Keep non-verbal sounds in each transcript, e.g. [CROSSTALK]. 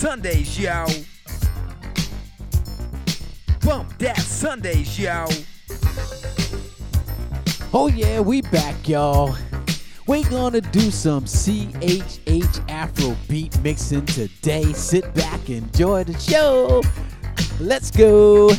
Sundays, yo. Bump that Sundays, yo. Oh yeah, we back, y'all. We gonna do some CHH Afro beat mixing today. Sit back, enjoy the show. Let's go.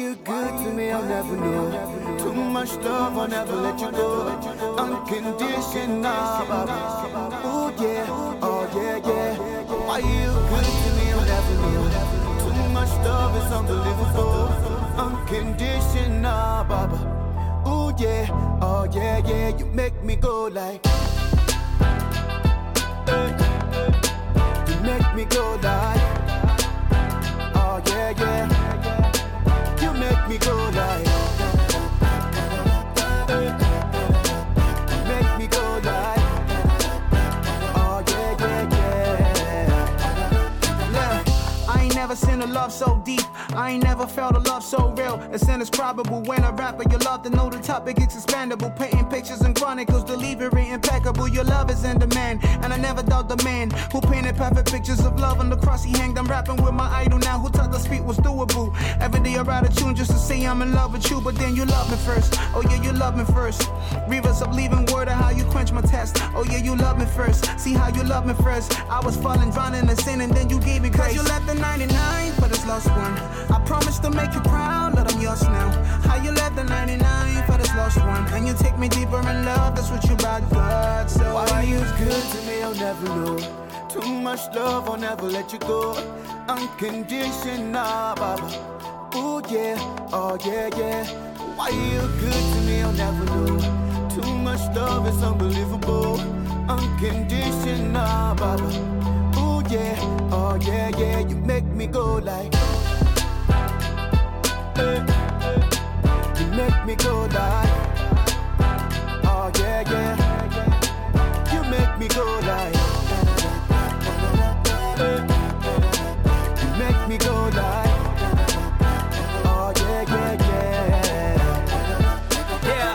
You good to me, I'll never know. Too much love, I'll never let you go. Unconditional. Oh yeah, oh yeah, yeah. Why you good to me, I'll never know. Too much love is unbelievable. Unconditional, baby. Oh yeah, oh yeah, yeah. You make me go like. You make me go like. Oh yeah, yeah. Make me go You make me go Oh yeah, yeah, yeah Yeah, I ain't never seen a love so deep. I ain't never felt a love so real. It's indescribable when a rapper you love to know the topic it's expandable. Painting pictures and chronicles, delivery impeccable. Your love is in demand, and I never doubt the man who painted perfect pictures of love on the cross he hanged. I'm rapping with my idol now, who taught the speed was doable. Every day I write a tune just to say I'm in love with you, but then you love me first. Oh yeah, you love me first. Rivers of leaving word of how you quench my test. Oh yeah, you love me first. See how you love me first. I was falling, drowning in sin, and then you gave me grace. Cause you left the 99 for this lost one. I promise to make you proud, but I'm yours now. How you left the 99 for this lost one. And you take me deeper in love, that's what you about God. So Why you good to me, I'll never know. Too much love, I'll never let you go. Unconditional, baby Oh yeah, oh yeah, yeah. Why you good to me, I'll never know. Too much love is unbelievable. Unconditional, baby Oh yeah, oh yeah, yeah. You make me go like You make me go die. Oh yeah, yeah You make me go Hey, You make me go like Oh yeah, yeah, yeah Yeah,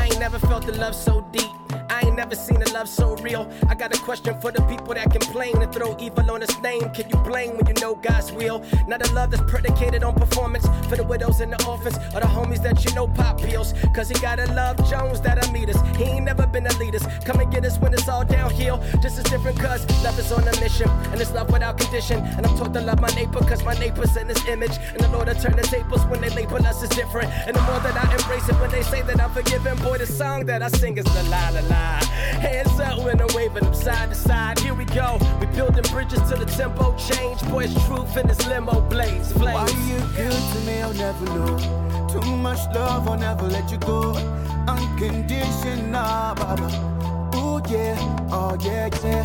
I ain't never felt love so deep. I ain't never seen a love so real. I got a question for the people that complain and throw evil on his name. Can you blame when you know God's will? Not a love that's predicated on performance for the widows in the orphans or the homies that you know pop pills. Cause he gotta love Jones that'll meet us. He ain't never been a lead us. Come and get us when it's all downhill. Just as different cause love is on a mission. And it's love without condition. And I'm taught to love my neighbor cause my neighbor's in his image. And the Lord will turn the tables when they label us as different. And the more that I embrace it when they say that I'm forgiven, boy, the song that I sing is the la la la. Hands when I'm waving them side to side. Here we go. We building bridges to the tempo change. Boy, it's truth in this limo blaze. Why Flames. you good to me, I'll never know. Too much love, I'll never let you go. Unconditional, baba. Oh yeah, oh yeah, yeah.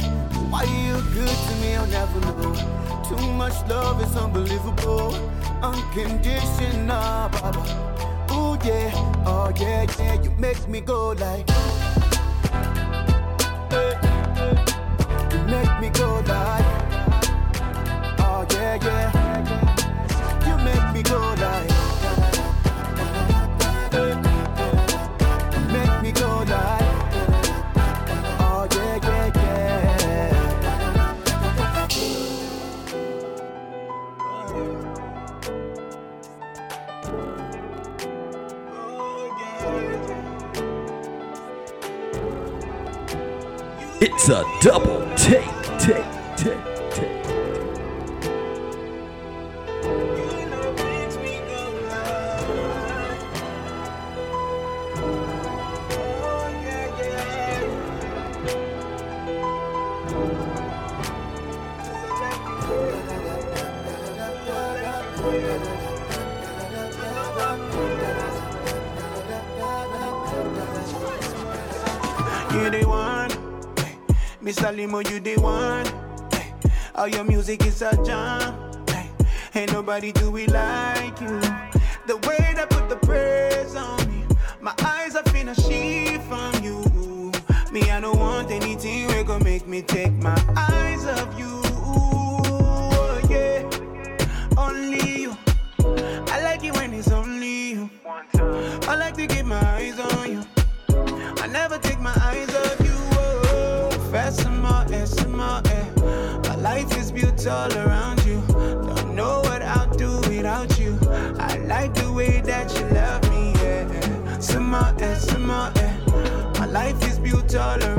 Why you good to me, I'll never know. Too much love is unbelievable. Unconditional, baba. Oh yeah, oh yeah, yeah. You make me go like. go. Oh yeah, yeah. You make me go oh, It's a double take take, take, take. Mr. Limo, you the one. Hey. All your music is a jam. Hey. Ain't nobody do it like you. The way that put the praise on me, my eyes are finna see from you. Me, I don't want anything we gon' make me take my eyes off you. Oh, yeah, only you. I like it when it's only you. I like to get my eyes on you. I never take my eyes off you. Fassima, Essima, eh. My life is built all around you. Don't know what I'll do without you. I like the way that you love me, yeah. Sima, Essima, eh. My life is built all around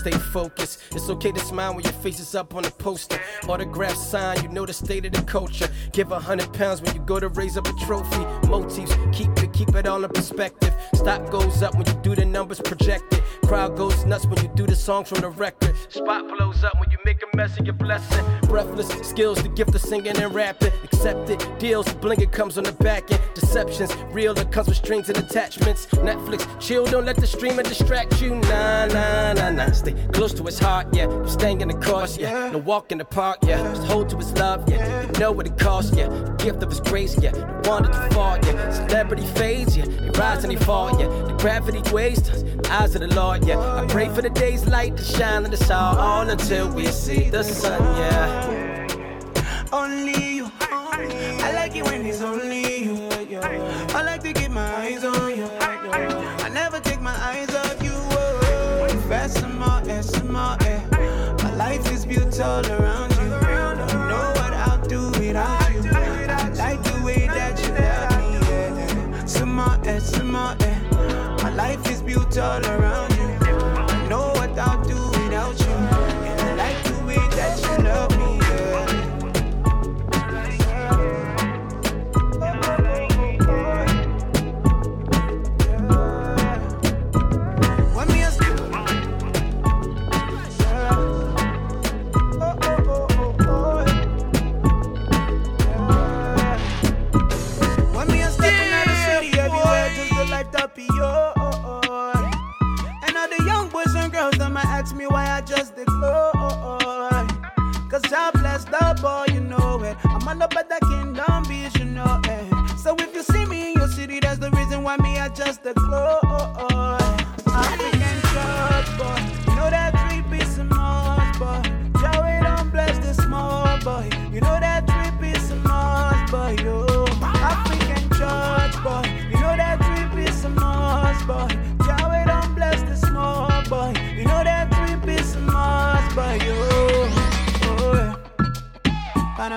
stay focused. It's okay to smile when your face is up on the poster. Autograph sign, you know the state of the culture. Give a hundred pounds when you go to raise up a trophy. Motifs, keep it, keep it all in perspective. Stock goes up when you do the numbers projected. Crowd goes nuts when you do the songs from the record. Spot blows up when you make a mess of your blessing. Breathless skills, the gift of singing and rapping. Accepted deals, bling it comes on the back end. Deceptions, real, it comes with strings and attachments. Netflix, chill, don't let the streamer distract you. Nah, nah, nah, nah. Stay close to his heart, yeah. I'm staying in the course, yeah. No walk in the park, yeah. Just hold to his love, yeah. You know what it costs, yeah. The gift of his grace, yeah. The wonder to fall, yeah. Celebrity fades, yeah. They rise and they fall, yeah. The gravity waste us, the eyes of the Lord, yeah. I pray for the day's light to shine on us all, all until we see the sun, yeah. Only you. I like it when it's only all around you. Don't know what I'll do without you. I like the way that you love me. Yeah. Sima, Essima, eh. My life is built all around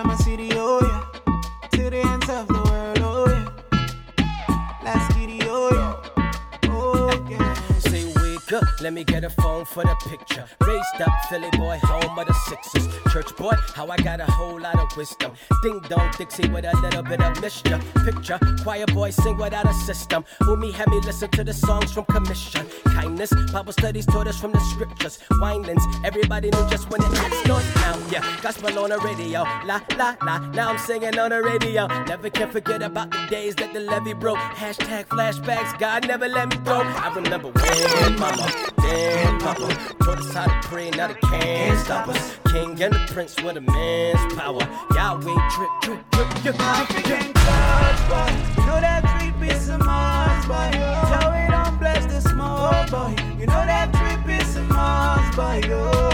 Panama City, oh yeah. To the ends of the world, oh yeah. Let's get let me get a phone for the picture. Raised up, Philly boy, home of the Sixers. Church boy, how I got a whole lot of wisdom. Ding dong Dixie with a little bit of mischief. Picture, choir boy sing without a system. Who me had me listen to the songs from commission. Kindness, Bible studies taught us from the scriptures. Windings, everybody knew just when it hits north now. Yeah, gospel on the radio. La la la, now I'm singing on the radio. Never can forget about the days that the levee broke. Hashtag flashbacks, God never let me go. I remember when mama, then papa taught us how to pray, now they can't stop us. King and the prince with a man's power. Yahweh drip, drip, drip, drip, African drip. boy, you know that three piece of Mars boy. Joey don't bless the small boy, you know that three piece of Mars boy. Yo.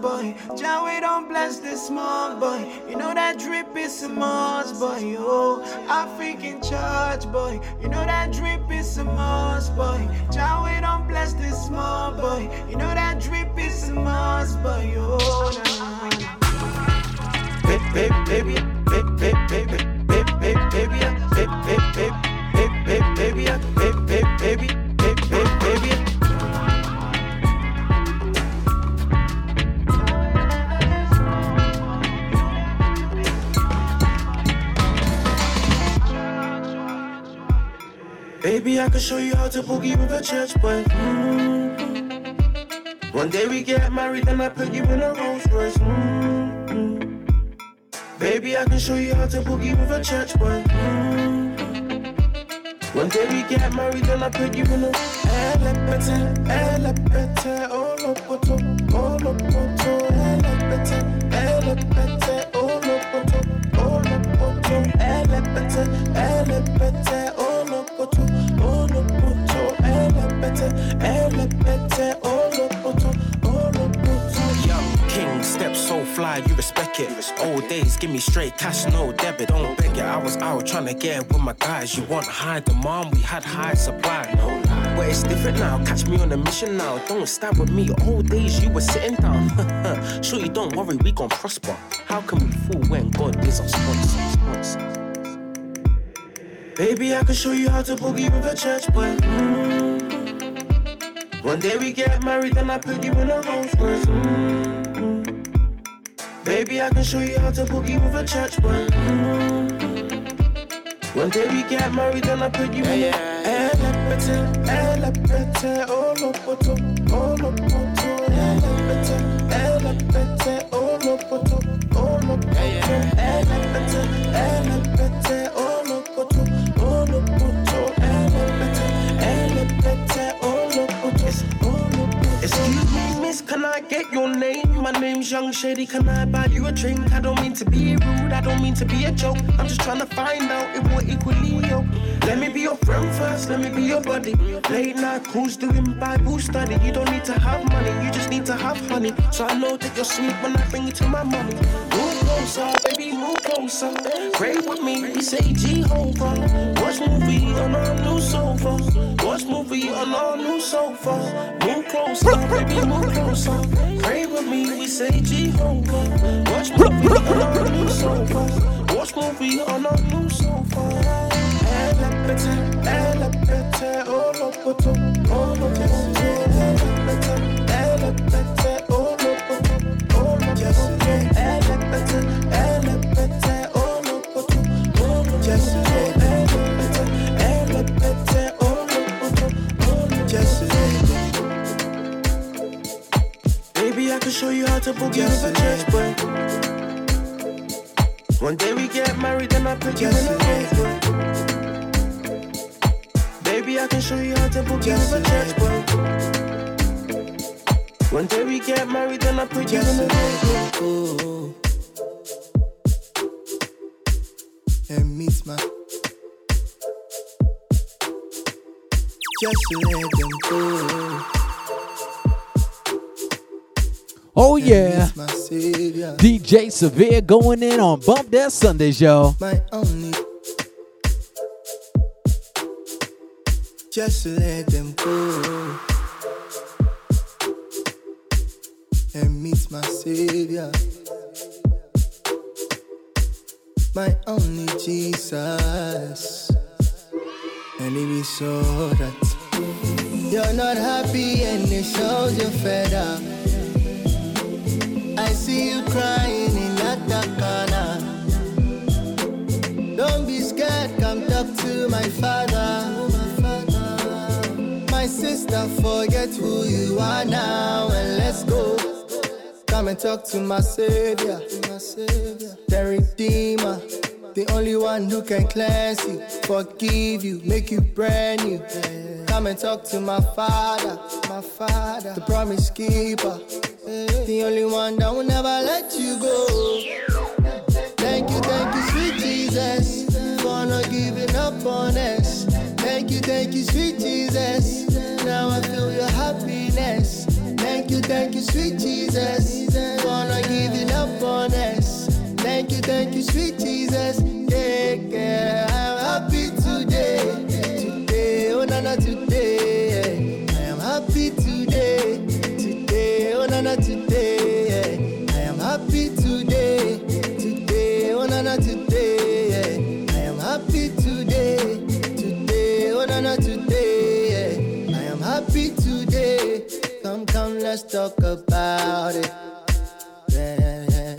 Boy. Jah, we don't bless this small boy. You know that drip is a must, boy. Oh, African church boy. You know that drip is a must, boy. Jah, we don't bless this small boy. You know that drip is a must, boy. Oh, nah, nah. Baby, baby, baby, baby, church boy. Mm-hmm. One day we get married, then I put you in a Rolls Royce. Mm-hmm. Baby, I can show you how to boogie with a church boy. Mm-hmm. One day we get married, then I put you in a Elepete, elepete, oh lopoto, oh lopoto, elepete, elepete, oh lopoto, oh lopoto, elepete, elepete, it. Old days, give me straight cash, no debit. Don't beg it. I was out trying to get with my guys. You want high demand, we had high supply. No. But it's different now. Catch me on a mission now. Don't start with me. Old days, you were sitting down. [LAUGHS] sure, you don't worry, we gon' prosper. How can we fool when God is our sponsor? Baby, I can show you how to boogie with a church boy. Mm. One day we get married, then I put you in a Rolls Royce. Mm. Baby, I can show you how to boogie with a church boy. Mm-hmm. One day we get married, then I put you yeah, in. Yeah. Elefante, elefante, olopoto, olopoto. Elefante, elefante, olopoto, olopoto. Elefante, elefante, olopoto. My name's Young Shady, can I buy you a drink? I don't mean to be rude, I don't mean to be a joke. I'm just trying to find out if we're equally yoked. Let me be your friend first, let me be your buddy. Late night cruise doing Bible study. You don't need to have money, you just need to have honey. So I know that you're sweet when I bring you to my mommy. Move closer, baby, move closer. Pray with me, we say Jehovah. Watch movie on our new sofa. Watch movie on our new sofa. Move closer, baby, move closer. Pray with me, we say Jehovah. Watch movie on our new sofa. Watch movie on our new sofa. Elepete, elepete, oh lopoto, oh lopoto, elepete, elepete, oh can show you how to boogie with a church boy. One day we get married, then I put you in a Rolls Royce. Baby, I can show you how to book you with a church boy. One day we get married, then I put you in a go and meet my just let them go. Oh yeah. DJ Severe going in on Bump That Sundays, y'all. my only. Just let them go and meet my savior, my only Jesus. And if you saw that you're not happy and it shows you're fed up, I see you crying in that corner. Don't be scared, come talk to my father. My sister, forget who you are now and let's go. Come and talk to my savior, the redeemer, the only one who can cleanse you, forgive you, make you brand new. Come and talk to my father, my father, the promise keeper, the only one that will never let you go. Thank you, thank you, sweet Jesus, for not giving up on us. Thank you, thank you, sweet Jesus. Now I feel your happiness. Thank you, thank you, sweet Jesus. Wanna give it up on us. Thank you, thank you, sweet Jesus. Yeah, yeah, I'm happy today. Today, oh, nana, today. Let's talk about it. Yeah, yeah.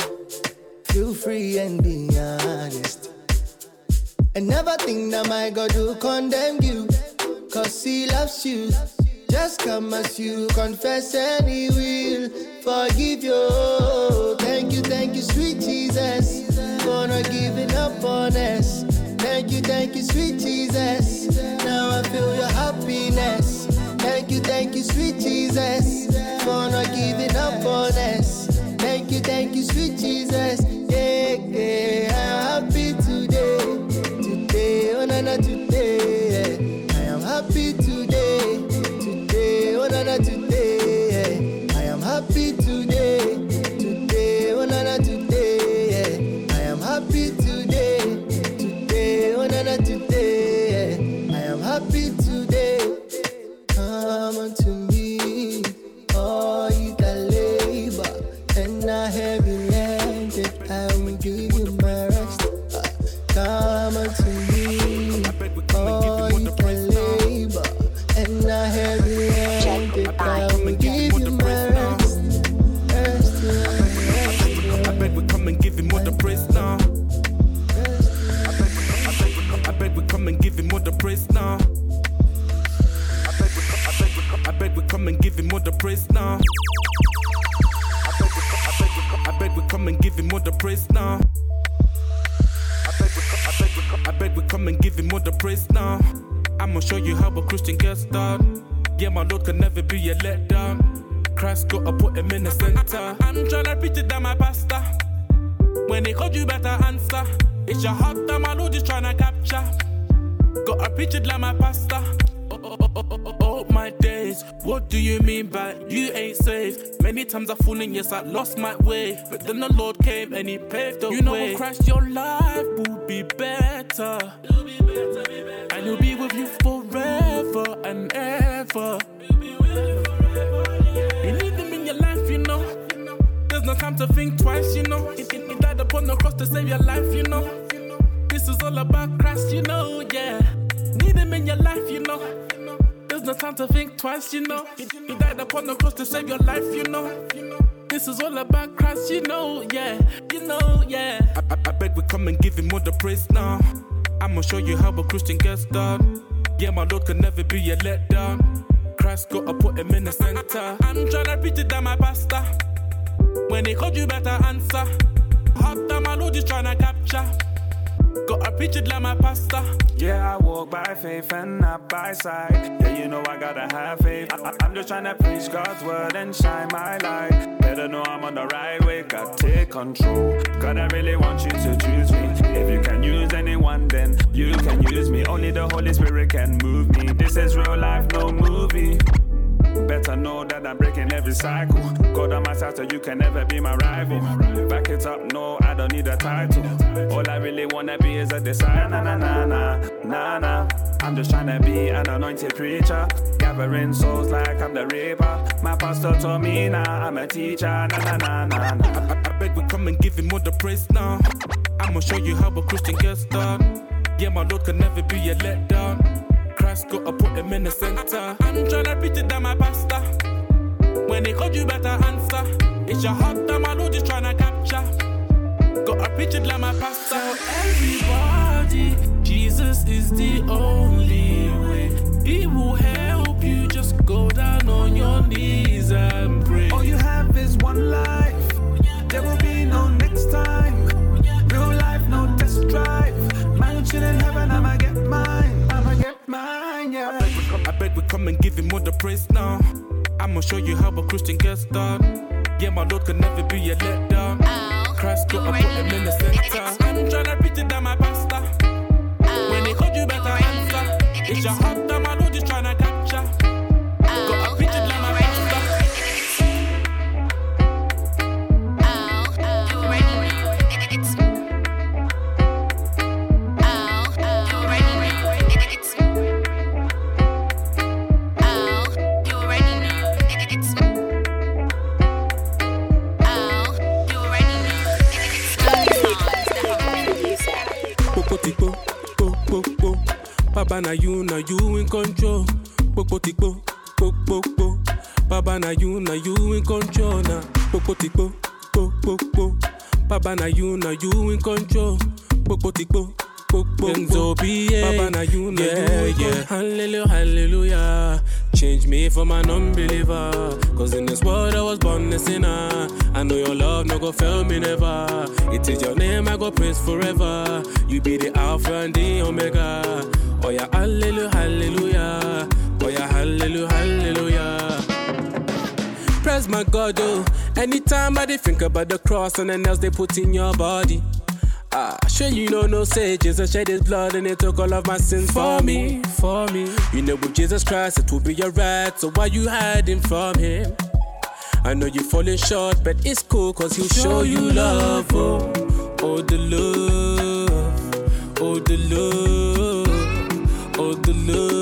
Feel free and be honest. And never think that my God will condemn you. Cause he loves you. Just come as you confess and he will forgive you. Thank you, thank you, sweet Jesus. For not giving up on us. Thank you, thank you, sweet Jesus. Now I feel your happiness. Thank you, thank you, sweet Jesus. Thank you, sweet Jesus. I've fallen, yes, I lost my way. But then the Lord came and He paved the way. You know, with Christ, your life will be better. And He'll be with you forever and ever. You need Him in your life, you know. There's no time to think twice, you know. He, he, he died upon the cross to save your life, you know. This is all about Christ, you know, yeah. Need him in your life, you know. There's no time to think twice, you know. He, he died upon the cross to save your life, you know. This is all about Christ, you know, yeah. You know, yeah. I, I, I beg we come and give him all the praise now. I'ma show you how a Christian gets done. Yeah, my Lord can never be a letdown. Christ gotta put him in the center. I'm tryna preach it down my pastor. When they called you better answer. Hot that my Lord is tryna capture. Gotta preach it like my pastor. Yeah, I walk by faith and not by sight. Yeah, you know I gotta have faith. I- am just trying to preach God's word and shine my light. Better know I'm on the right way, God take control. God, I really want you to choose me. If you can use anyone, then you can use me. Only the Holy Spirit can move me. This is real life, no movie. Better know that I'm breaking every cycle. God on my side, so you can never be my rival. Back it up, no, I don't need a title. All I really wanna be is a disciple. Nah, nah, nah, nah, nah. I'm just trying to be an anointed preacher. Gathering souls like I'm the reaper. My pastor told me, nah, I'm a teacher. Nah, nah, nah, nah, nah. I, I, I beg we come and give him all the praise now. I'ma show you how a Christian gets done. Yeah, my Lord can never be a letdown. Christ gotta put him in the center. I'm tryna preach it down my pastor. When they called you better answer. It's your heart that my Lord is tryna capture. Gotta preach it like my pastor. Everybody, Jesus is the only way. He will help you. Just go down on your knees I'ma show you how a Christian gets done. Yeah, my Lord can never be a letdown. Oh, Christ gotta put him in the center. I'm tryna preach it down my pastor. When they called you better answer. It's your heart na you, na you in control. Popo tikpo, popo po. Baba na you, na you in control na. Popo tikpo, popo po. Baba na you, na you in control. Popo tikpo. From an unbeliever. Cause in this world I was born a sinner. I know your love no go fail me never. It is your name I go praise forever. You be the Alpha and the Omega. Oh yeah, hallelujah, hallelujah. Oh yeah, hallelujah, hallelujah. Praise my God, oh. Anytime I think about the cross and the nails they put in your body. Ah, sure you know no say Jesus shed his blood and he took all of my sins for me, for me. You know with Jesus Christ it will be your right, so why you hiding from him? I know you're falling short, but it's cool cause he'll show you love, oh, oh the love, oh the love, oh the love,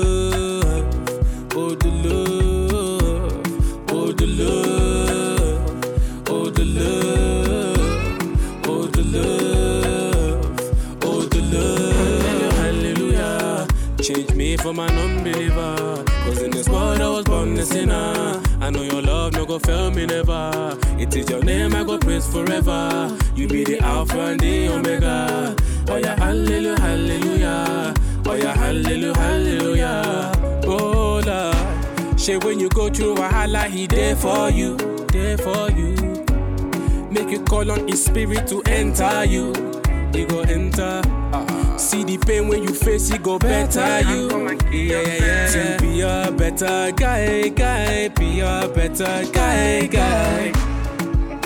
from an unbeliever. Cause in this world I was born a sinner. I know your love no go fail me never. It is your name I go praise forever. You be the Alpha and the Omega. Oh yeah, hallelujah, hallelujah. Oh yeah, hallelujah, hallelujah. Oh Lord, say when you go through a wahala, He there for you, there for you. Make you call on His Spirit to enter you. He go enter. Ah. See the pain when you face, He go better you. Yeah, yeah, yeah. To be a better guy, guy. Be a better guy, guy.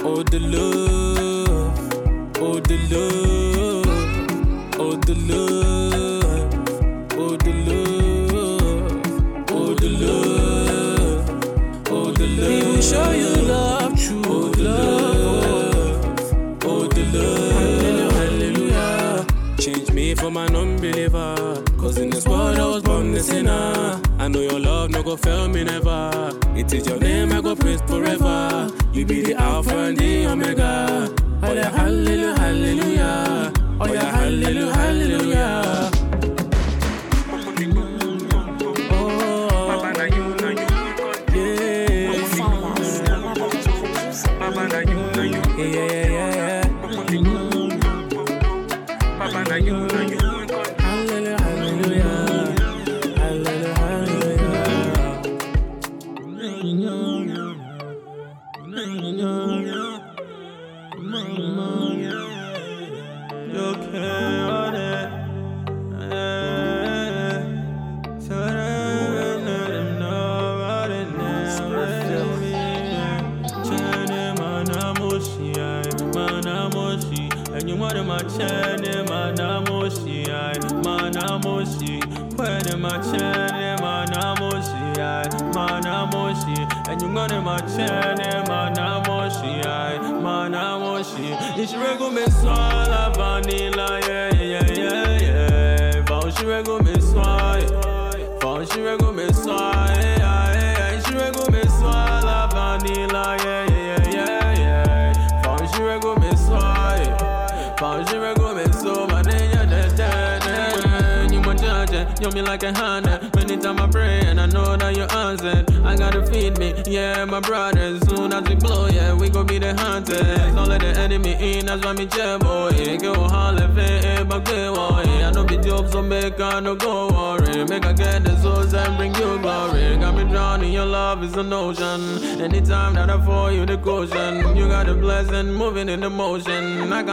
Oh the love, oh the love, oh the love, oh the love, oh the love, oh the love. He will show you love, true oh, love, from an unbeliever. Cause in this world I was born a sinner. I know your love no go fail me never. It is your name I go praise forever. You be the Alpha and the Omega. Oh yeah, hallelujah, hallelujah. Oh yeah, hallelujah, hallelujah.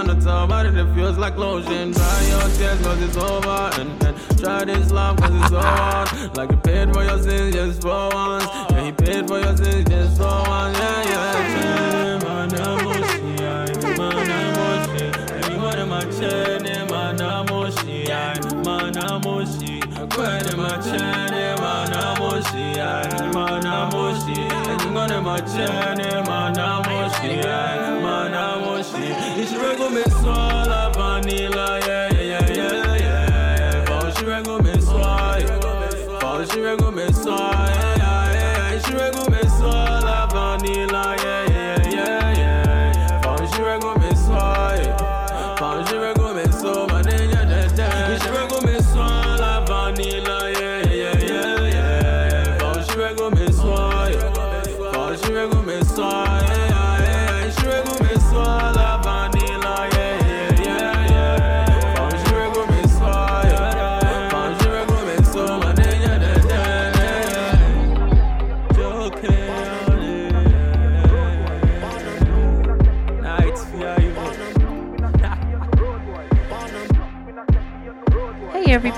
I gonna talk about it, feels like lotion. Dry your tears, cause it's over. And, and try this love, cause it's so hard. Like you paid for your sins just for once. Yeah, he paid for your sins just for once. Yeah, yeah. Manamoshi, ay, manamoshi. Anyone my chene, manamoshi, manamoshi. Kwene my chene, manamoshi, moshi, yeah, man, I moshi. It's regular, me soul, vanilla,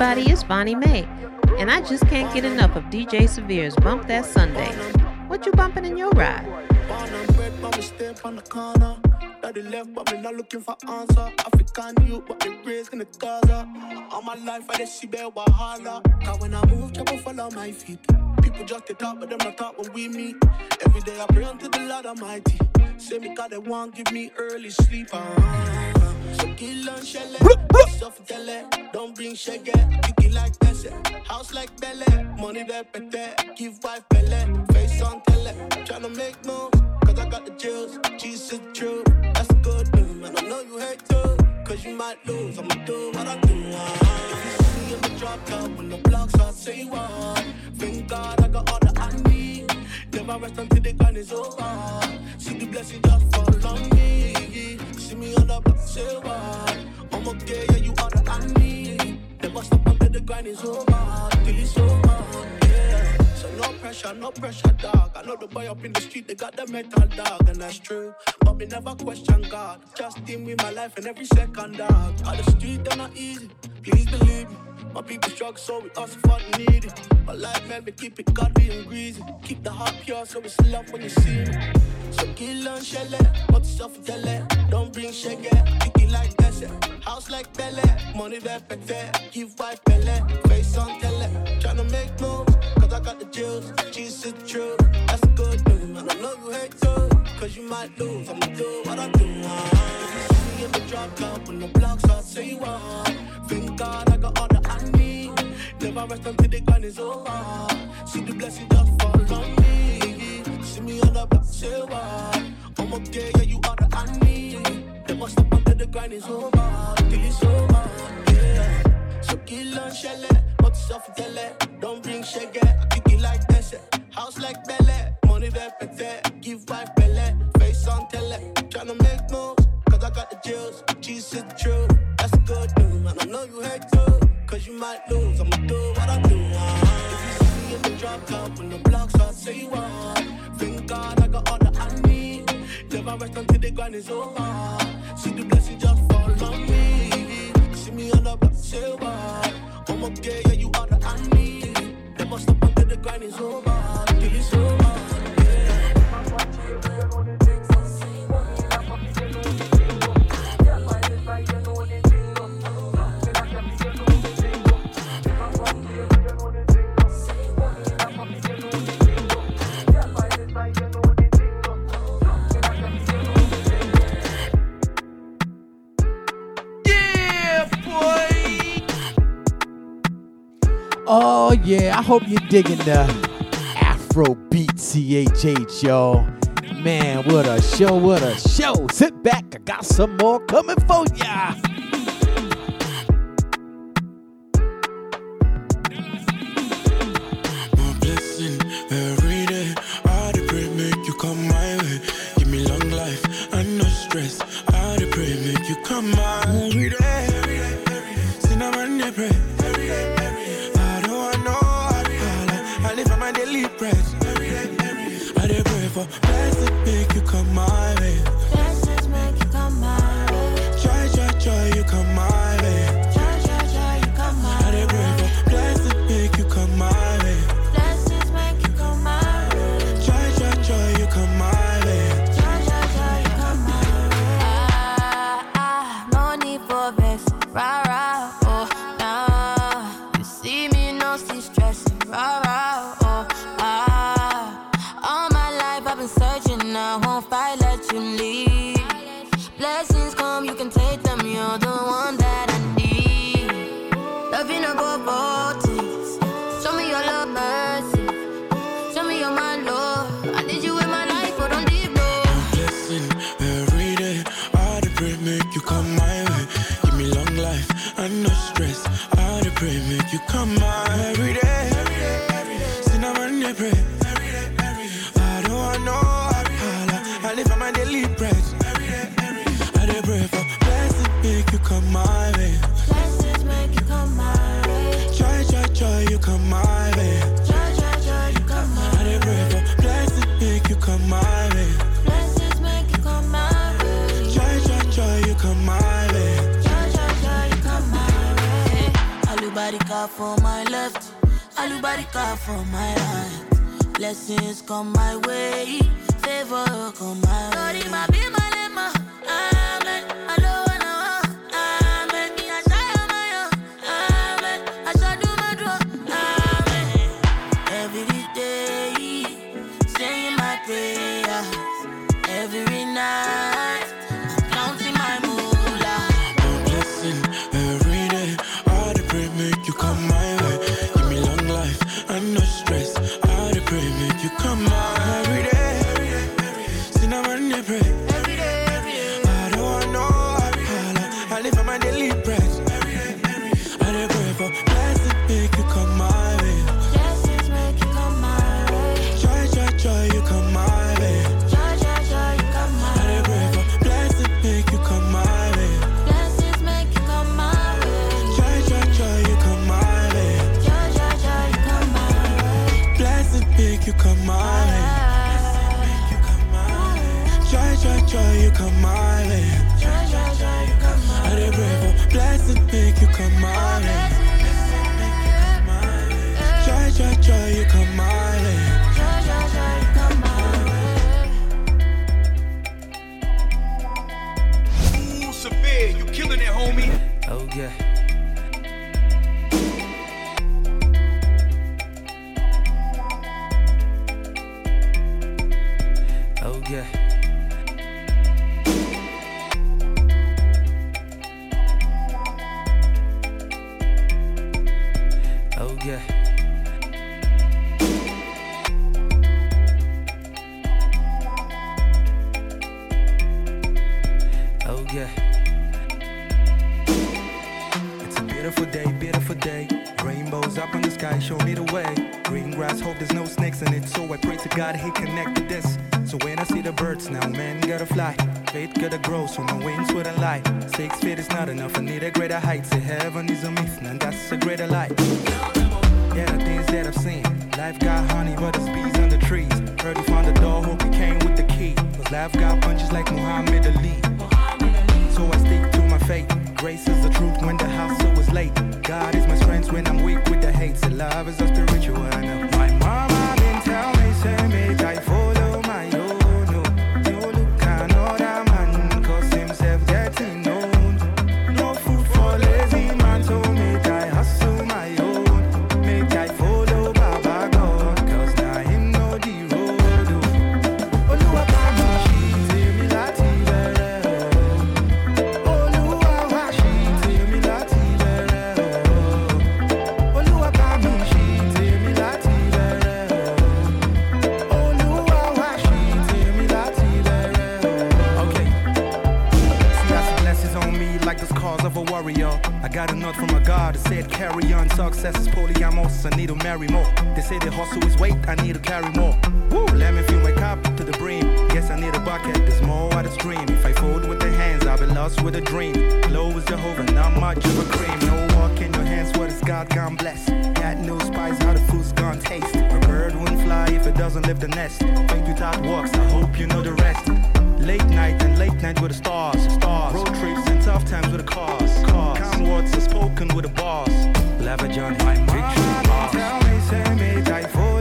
Bonnie Mae, and I just can't get enough of DJ Severe's Bump That Sunday. What you bumping in your ride? Daddy left, but me not looking for answer. African but raised in the Gaza. All my life, I just see Wahala. Cause when I move, trouble follow my feet. People just talk, but them not talk when we meet. Every day I pray unto the Lord Almighty. Say me God, they won't give me early sleep. Uh, so kill and shell Stuff tell don't bring like Bessie, house like Belle. Money pete, give wife Belle. Face on tele, tryna make moves. Cause I got the jewels, Jesus true. That's good news, man. I know you hate too. Cause you might lose, I'ma do what I do. If you see me drop top when the blocks are say what. Thank God I got all that I need. Never rest until the grind is over. See the blessing just fall on me. Pressure, dog. I know the boy up in the street, they got the metal dog, and that's true. But me never question God. Just deal with my life and every second, dog. On the street, they're not easy. Please believe me. My people struggle, so we also for need it. My life, man, we keep it godly and greasy. Keep the heart pure, so it's love when you see me. So kill and shell it, what yourself tell it. Don't bring shaggy, kick it like Bessie. Eh. House like Belle, money that pete. Give wife Belle, face on tele. Tryna make moves, got the jewels. Jesus true, that's a good news, man. I know you hate too, cause you might lose. I'ma do what I do. If you see me drop out when the blocks are say what. Thank God I got all that I need. Never rest until the gun is over. See the blessing just fall on me. See me on the block, say what? I'm okay, yeah, you all that I need. Never stop until the grind is over. Till it's over, yeah. So kill and shell but yourself tell it. Don't bring shaggy, I kick it like Bessie. House like Belle, money that pete. Give wife Belle, face on tele. Tryna make moves, cause I got the jewels. Jesus true, that's good news, man. I know you hate too, cause you might lose. I'ma do what I do. Uh, if you see me in the drop top when the blocks are say what. Thank God I got all that I need. Never rest until the grind is over. See the blessing just fall on me. See me on the block, say I'm okay, yeah, you all that I need. Never stop until the grind is over. Yeah, I hope you're digging the Afro Beat CHH, y'all. Man, what a show, what a show. Sit back, I got some more coming for ya. I pray. Every day, every day. I don't want no Allah. I live on my daily bread. Every day, every day. I pray for blessings make you come my way. Blessings make you come my way. Joy, joy, joy, you come my way. Joy, joy, joy, you come my way. I pray for blessed make you come my way. Blessed make you come my way. Joy, joy, joy, you come my way. Joy, joy, joy, you come my way. Alubari for my left. Nobody call for my hand. Blessings come my way, favor come my way. Lord, my be my lema. Amen. I know Yeah. skills of a warrior. I got a note from a god that said carry on. Success is polyamorous, I need to marry more. They say the hustle is weight, I need to carry more. Woo, let me fill my cup to the brim. Guess I need a bucket, there's more at the stream. If I fold with the hands, I'll be lost with a dream. Low is Jehovah, not much of a cream. No walk in your hands, what is God gone bless? Got no spice, how the food's gone taste. A bird won't fly if it doesn't leave the nest. Thank you, thought works, I hope you know the rest. Late night and late night with the stars, stars. Road trips Tough times with the cause. cause. Calm words are spoken with the boss. Leverage on my. Tell me, say me, die for.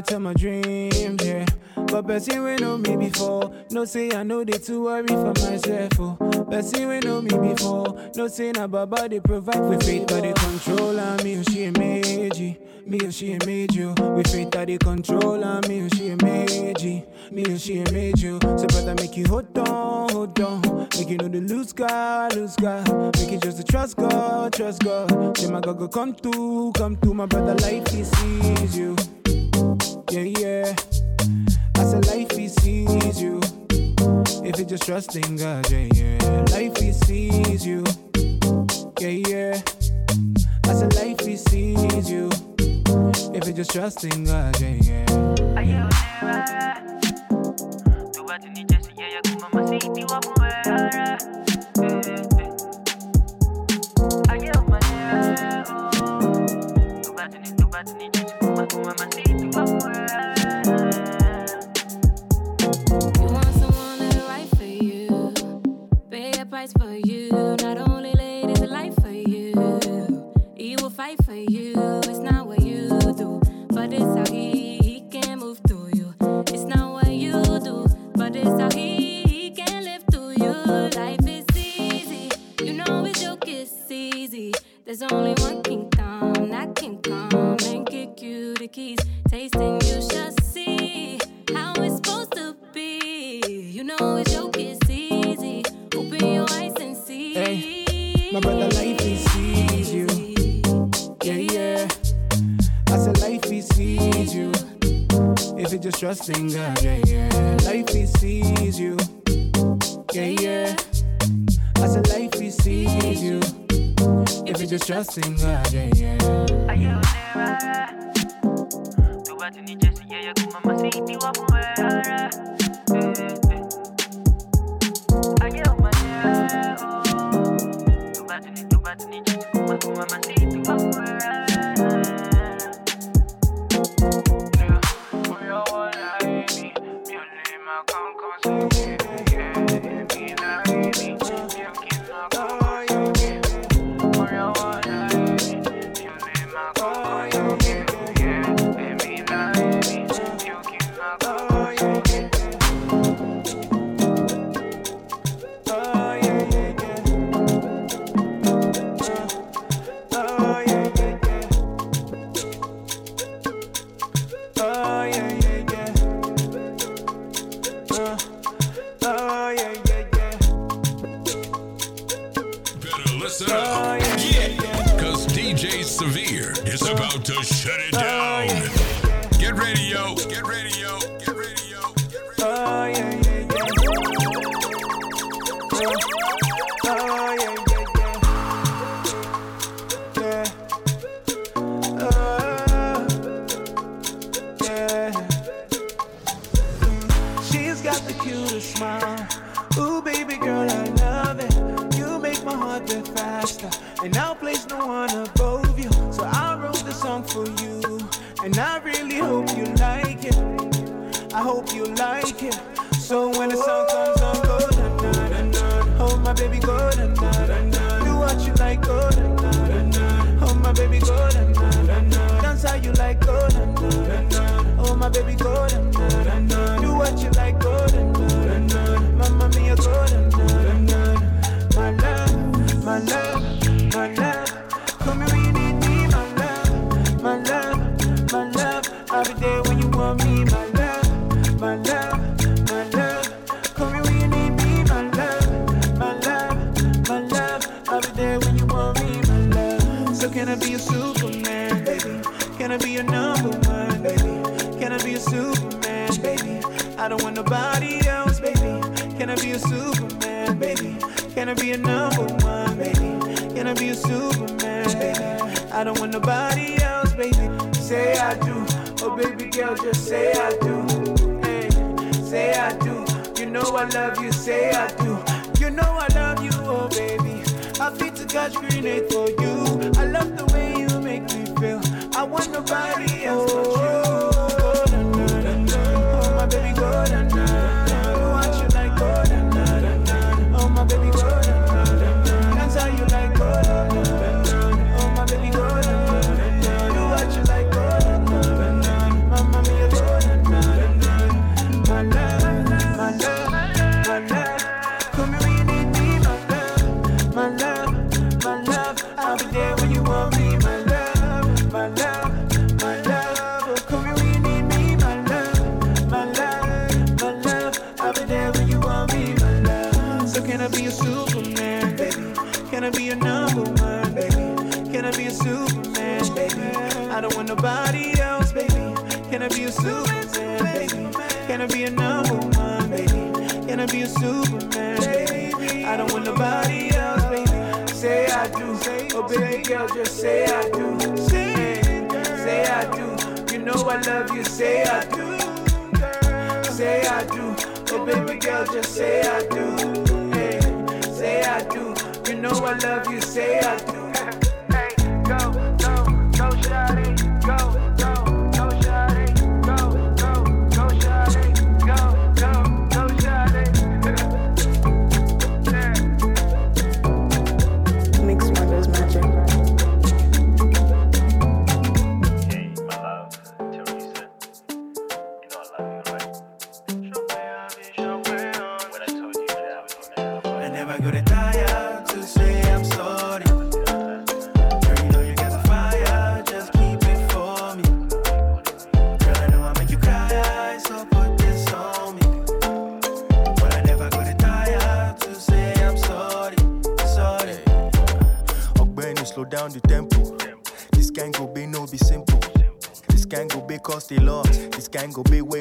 lie to my dreams, yeah. But Bessie, we know me before. No say I know they too worry for myself. Oh. Bessie, we know me before. No say na baba they provide with faith that they control on me. Oh, she a meji, me and she a made you. With faith that they control on me. Oh, she a meji, me and she a made you. So brother, make you hold on, hold on. Make you know the loose guy, loose guy. Make you just to trust God, trust God. Say my God go come through, come through. My brother, life he sees you yeah, yeah. I said life is you if you just trust in God, yeah, yeah. Life is you. yeah, yeah. I said life is you if you just trust in God, yeah, yeah. singer, yeah, yeah. Life he sees you, yeah, yeah. I said, life he sees you. If you just trust in God,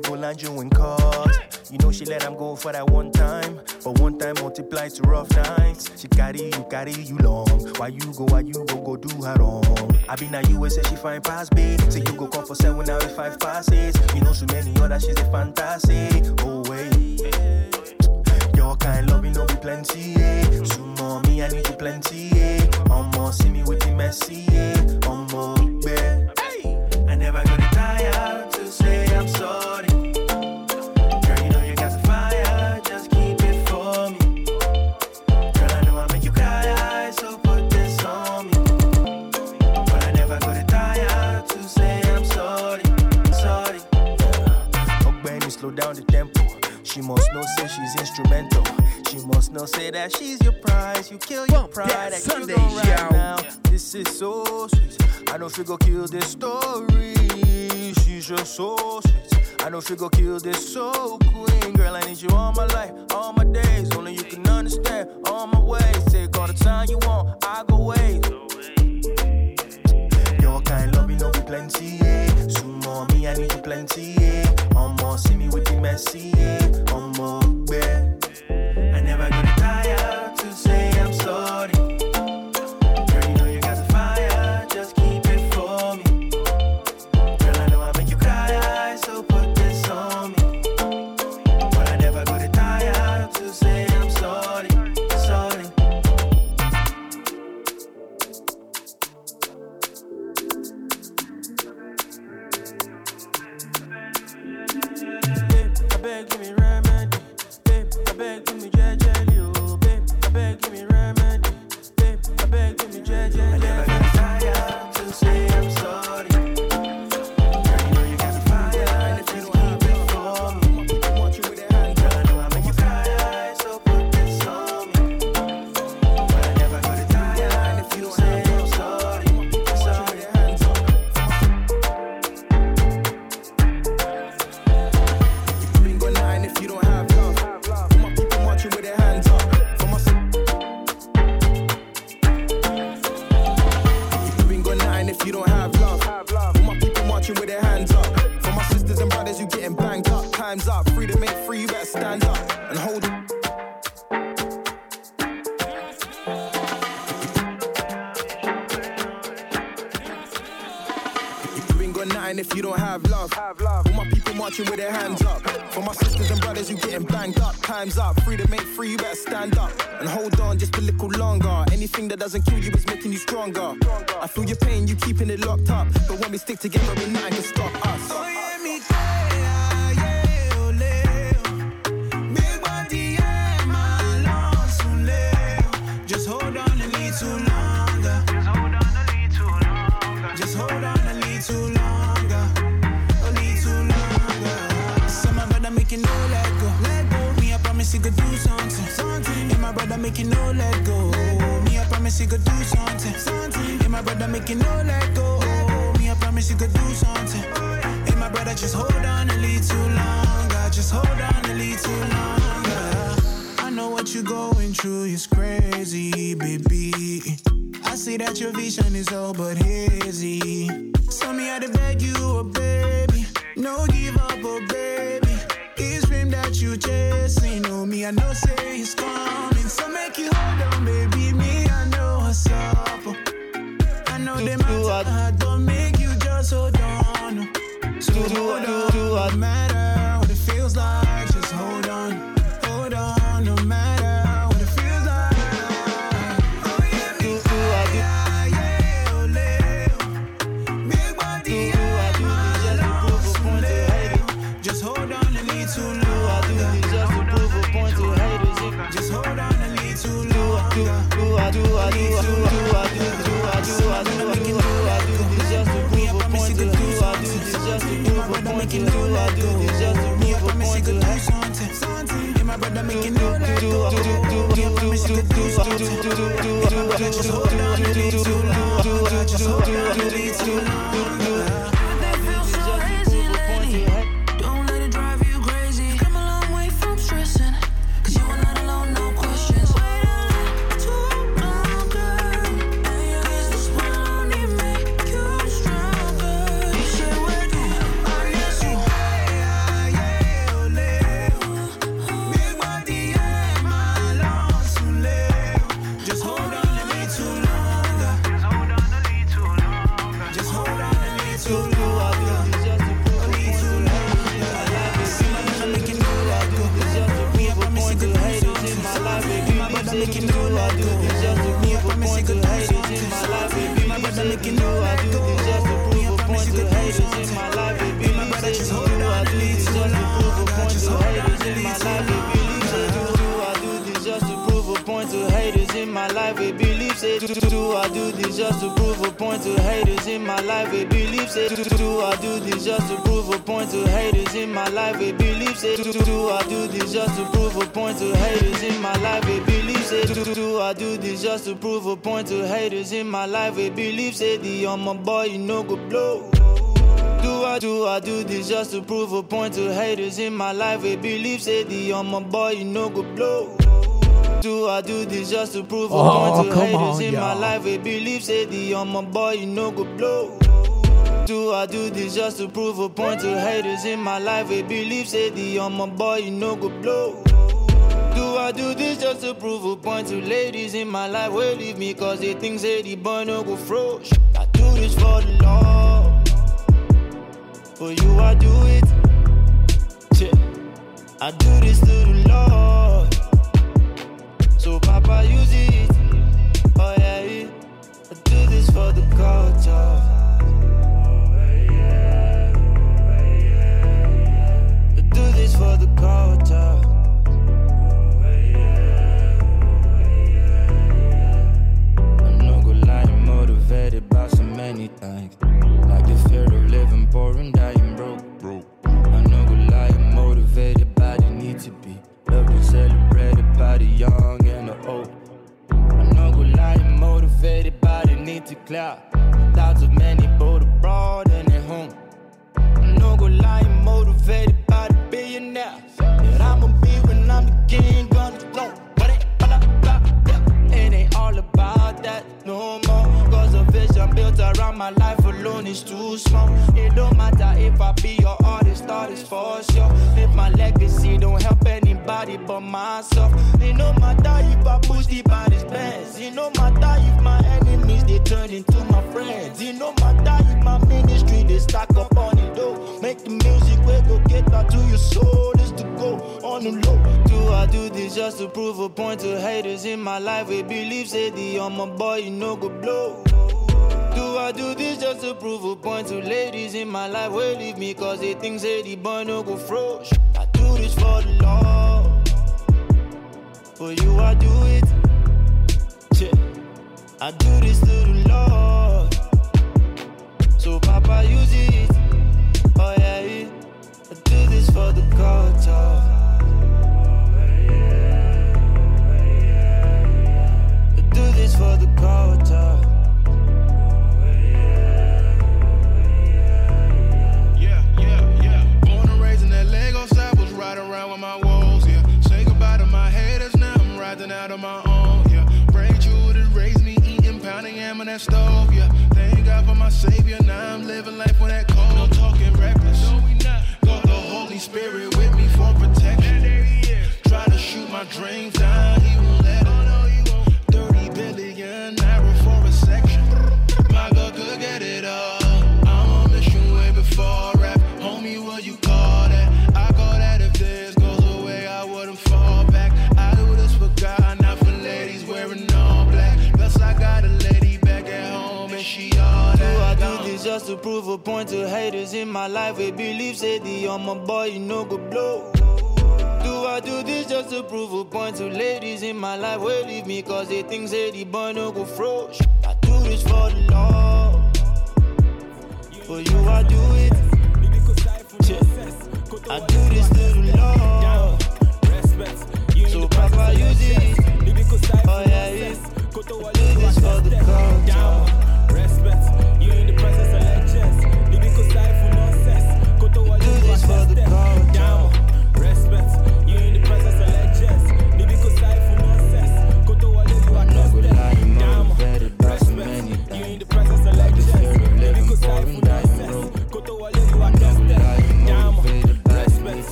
boy go land you in court. You know she let him go for that one time, but one time multiplies to rough nights. She carry you, carry you long. Why you go, why you go, go do her wrong. I been at USA, and she find pass b. Say you go come for seven out of five passes. You know so many other she's a fantasy. Oh wait. Your kind loving no be plenty, eh? Two more me, I need you plenty, eh? One more see me with the messy, eh? One more, babe. I never gonna She must know say she's instrumental. She must know say that she's your prize. You kill your pride at you right yo. now. This is so sweet. I know she go kill this story. She's just so sweet. I know she go kill this so queen. Girl, I need you all my life, all my days. Only you can understand all my ways. Take all the time you want, I go away. Your kind loving, no be plenty more, me, I need you plenty, yeah. One more, see me with the messy, yeah. One more, yeah. Sunshine is all but hazy. Tell me how to beg you, oh baby. No give up, oh baby. This dream that you chasing, oh me, I know say it's coming. So make you hold on, baby. Me, I know what's up. I know the matter, don't make you just hold on. So hold on, man. Do do do do Just to prove a point to haters in my life. Baby, say do do I do this just to prove a point to haters in my life. Baby, believe just to prove a point to haters in my life. Baby, believe just to prove a point to haters in my life. Baby, believe just to prove a point to haters in my life. Baby, believe just to prove a point to haters in my life. Baby, believe say the on my boy you know go blow. Do I do I do this just to prove a point to haters in my life? We believe say the on my boy you know go blow. Do I do this just to prove a Oh, point to haters on, in my life? We believe say the on my boy you know go blow. Do I do this just to prove a point to haters in my life? We believe say the on my boy you know go blow. Do I do this just to prove a point to ladies in my life? Will leave me cause they think say the boy no go frosh. I do this for the Lord. For you, I do it. I do this to the Lord. So, Papa, use it. Oh, yeah, yeah. I do this for the culture. Motivated so many things. Like the fear of living poor and dying broke. broke. I'm not gonna lie, I'm motivated by the need to be loved and celebrated by the young and the old. I'm not gonna lie, I'm motivated by the need to cloud. Thoughts of many both abroad and at home. I'm not gonna lie, I'm motivated by the billionaire. I do this just to prove a point to haters in my life? We believe say the my boy you know go blow. Do I do this just to prove a point to ladies in my life? Will leave me cause they think say the boy no go frosh. I do this for the Lord. For you I do it. Check. I do this to the Lord. So Papa use it. Oh yeah, yeah. I do this for the culture. That stove, yeah. Thank God for my savior, now I'm living life with that cold. No talking reckless. No, we not. Got the Holy Spirit with me for protection. Try to shoot my rings down, just to prove a point to haters in my life? We believe, say the on my boy, you know go blow. Do I do this just to prove a point to ladies in my life? Will leave me cause they think say the boy no go frosh. I do this for the Lord. For you, I do it. I do this to the Lord. So Papa use it. Oh yeah, yeah. Do this for the culture.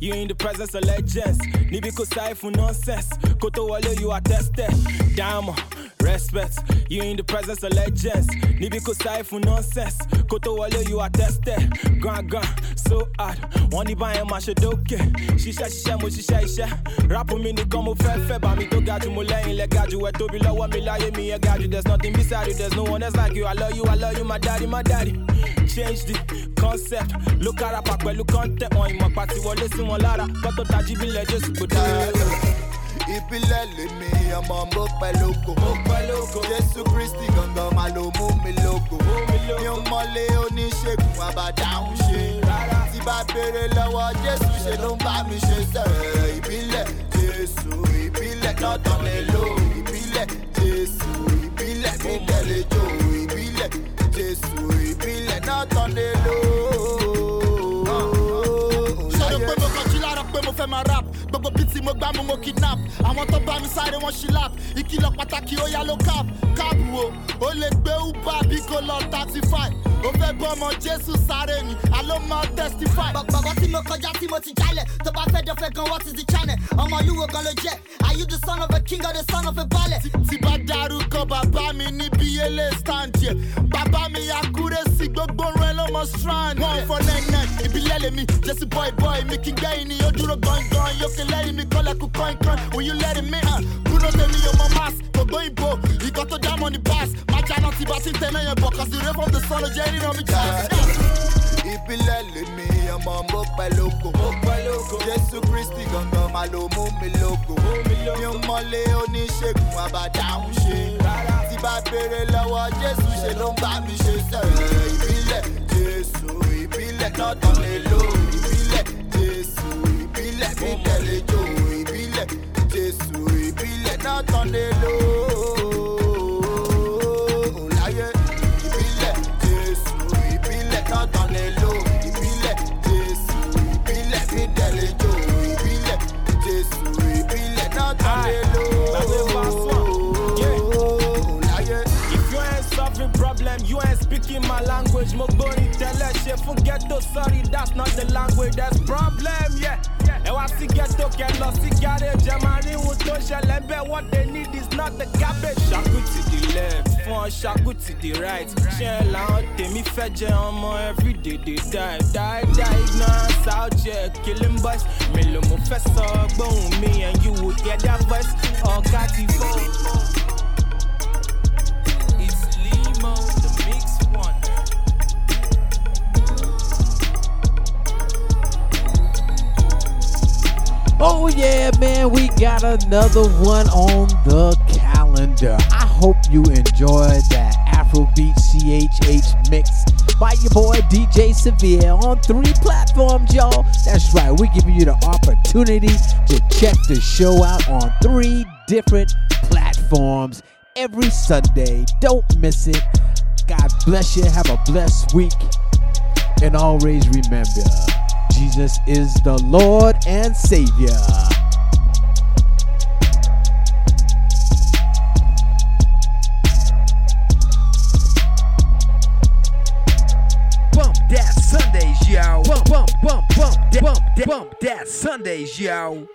You in the presence of legends. Nibiko for nonsense. Koto wale you are tested. Diamond, respect, you in the presence of legends. Nibiko for nonsense. Koto wale you are tested. Grand grand, so hard. Wọ́n ní báyẹn máa ṣe dókè. Ṣiṣẹ́ ṣiṣẹ́ mo ṣiṣẹ́ iṣẹ́. Rápù mi nìkan mo fẹ́ fẹ́ bá mi tó ga jù mo lẹ́yìn lẹ́ ga jù ẹ̀ tóbi lọ́wọ́ mi láyé mi yẹn ga jù. There's nothing beside you, there's no one else like you. I love you, I love you, my daddy, my daddy. Change the concept. Look at rap pẹ̀lú content. Wọ́n ìmọ̀ pàtí wọlé sí wọn lára. Kọ́tò tají bílẹ̀ Jésù kò dára. ìpínlẹ̀ lèmi ọmọ mo pẹ́ lóko jésù kristi gangan máa ló mú mi lóko mi ò mọ̀lé oníṣègùn àbádáhùn ṣe. Tí bá béèrè lọ́wọ́ jésù ṣe ló ń bá mi ṣe. Sẹ́rẹ̀ ìbílẹ̀ jésù ìbílẹ̀ tán lè lò ìbílẹ̀ jésù ìbílẹ̀ mi tẹ̀lé jò ìbílẹ̀ jésù ìbílẹ̀ náà tán lò. Pé mo fẹ́ máa rap. Gbogbo bíi mo gbá mú mo kidnap. Àwọn tó bá mi sáré wọn ṣí lap. Ìkìlọ̀ pàtàkì ó yá ló cap. Cap wo? Ó lè gbé uber bí kò lọ thirty five ó fẹ́ gbọ́ ọmọ jésù sáré ni àló máa testify. bàbá tí mo kọjá tí mo ti jálẹ̀ tó bá fẹ́ dọ́fẹ́ gan what is the channel ọmọ olúwo gan ló jẹ́ are you the son of a king or the son of a balẹ̀. tí bá dárúkọ bàbá mi níbi ilé stand yẹ bàbá mi accuracy gbogbo rẹ ló mọ strand. one for nine nine ìbílẹ̀ lèmi jésù boy boy mi kì í gbẹ́yìn ni ó dúró gangan yókè lẹ́yìn mi kọ́lẹ́kù kọ́ńkọ́ń will you let me hàn bruno tèmi yóò mọ gbogbo ìbò ìkọ́ tó dámọ̀ ní bass májànà tí bá ti tẹ̀lé yẹn bọ̀ cause the ray from the sun ló jẹ́ ríran mi jẹ́. ìpínlẹ̀ lèmi ọmọ mo pẹ́ lóko jésù kristi gangan máa ló mú mi lóko mi ò mọ̀lé oníṣègùn àbádáhùn ṣe tí bá béèrè lọ́wọ́ jésù ṣe ló ń bá mi ṣe sẹ́rẹ̀ ìbílẹ̀ jésù ìbílẹ̀ lè lò. Ìbílẹ̀ jésù ìbílẹ̀ mi tẹ̀lé jò ìbílẹ̀ jésù ìbílẹ̀ náà tán lè lò. Náà speaking my language. Mo gbórin tẹ́lẹ̀ ṣe fún ghetto, sorry, that's not the language, that's problem, yeah. Ẹ wá sí ghetto kẹ lọ sí garage, ẹ máa rí ohun tó ṣẹlẹ̀ what they need is not the garbage. Ṣàkú to the left, fún ọ ṣàkú to the right. Ṣé ẹ làwọn tèmi fẹ́ jẹ ọmọ everyday dey die? Die die ignorance out here, killing boys. Mélòó mo fẹ́ sọ mi and you will hear that voice? Ọ̀gá ti fọ́. Oh yeah, man, we got another one on the calendar. I hope you enjoyed that Afrobeat CHH mix by your boy DJ Severe on three platforms, y'all. That's right, we're giving you the opportunity to check the show out on three different platforms every Sunday. Don't miss it. God bless you. Have a blessed week. And always remember, Jesus is the Lord and Savior. Bump that Sundays, yo. Bump, bump, bump, bump, bump, bump that Sundays, yo.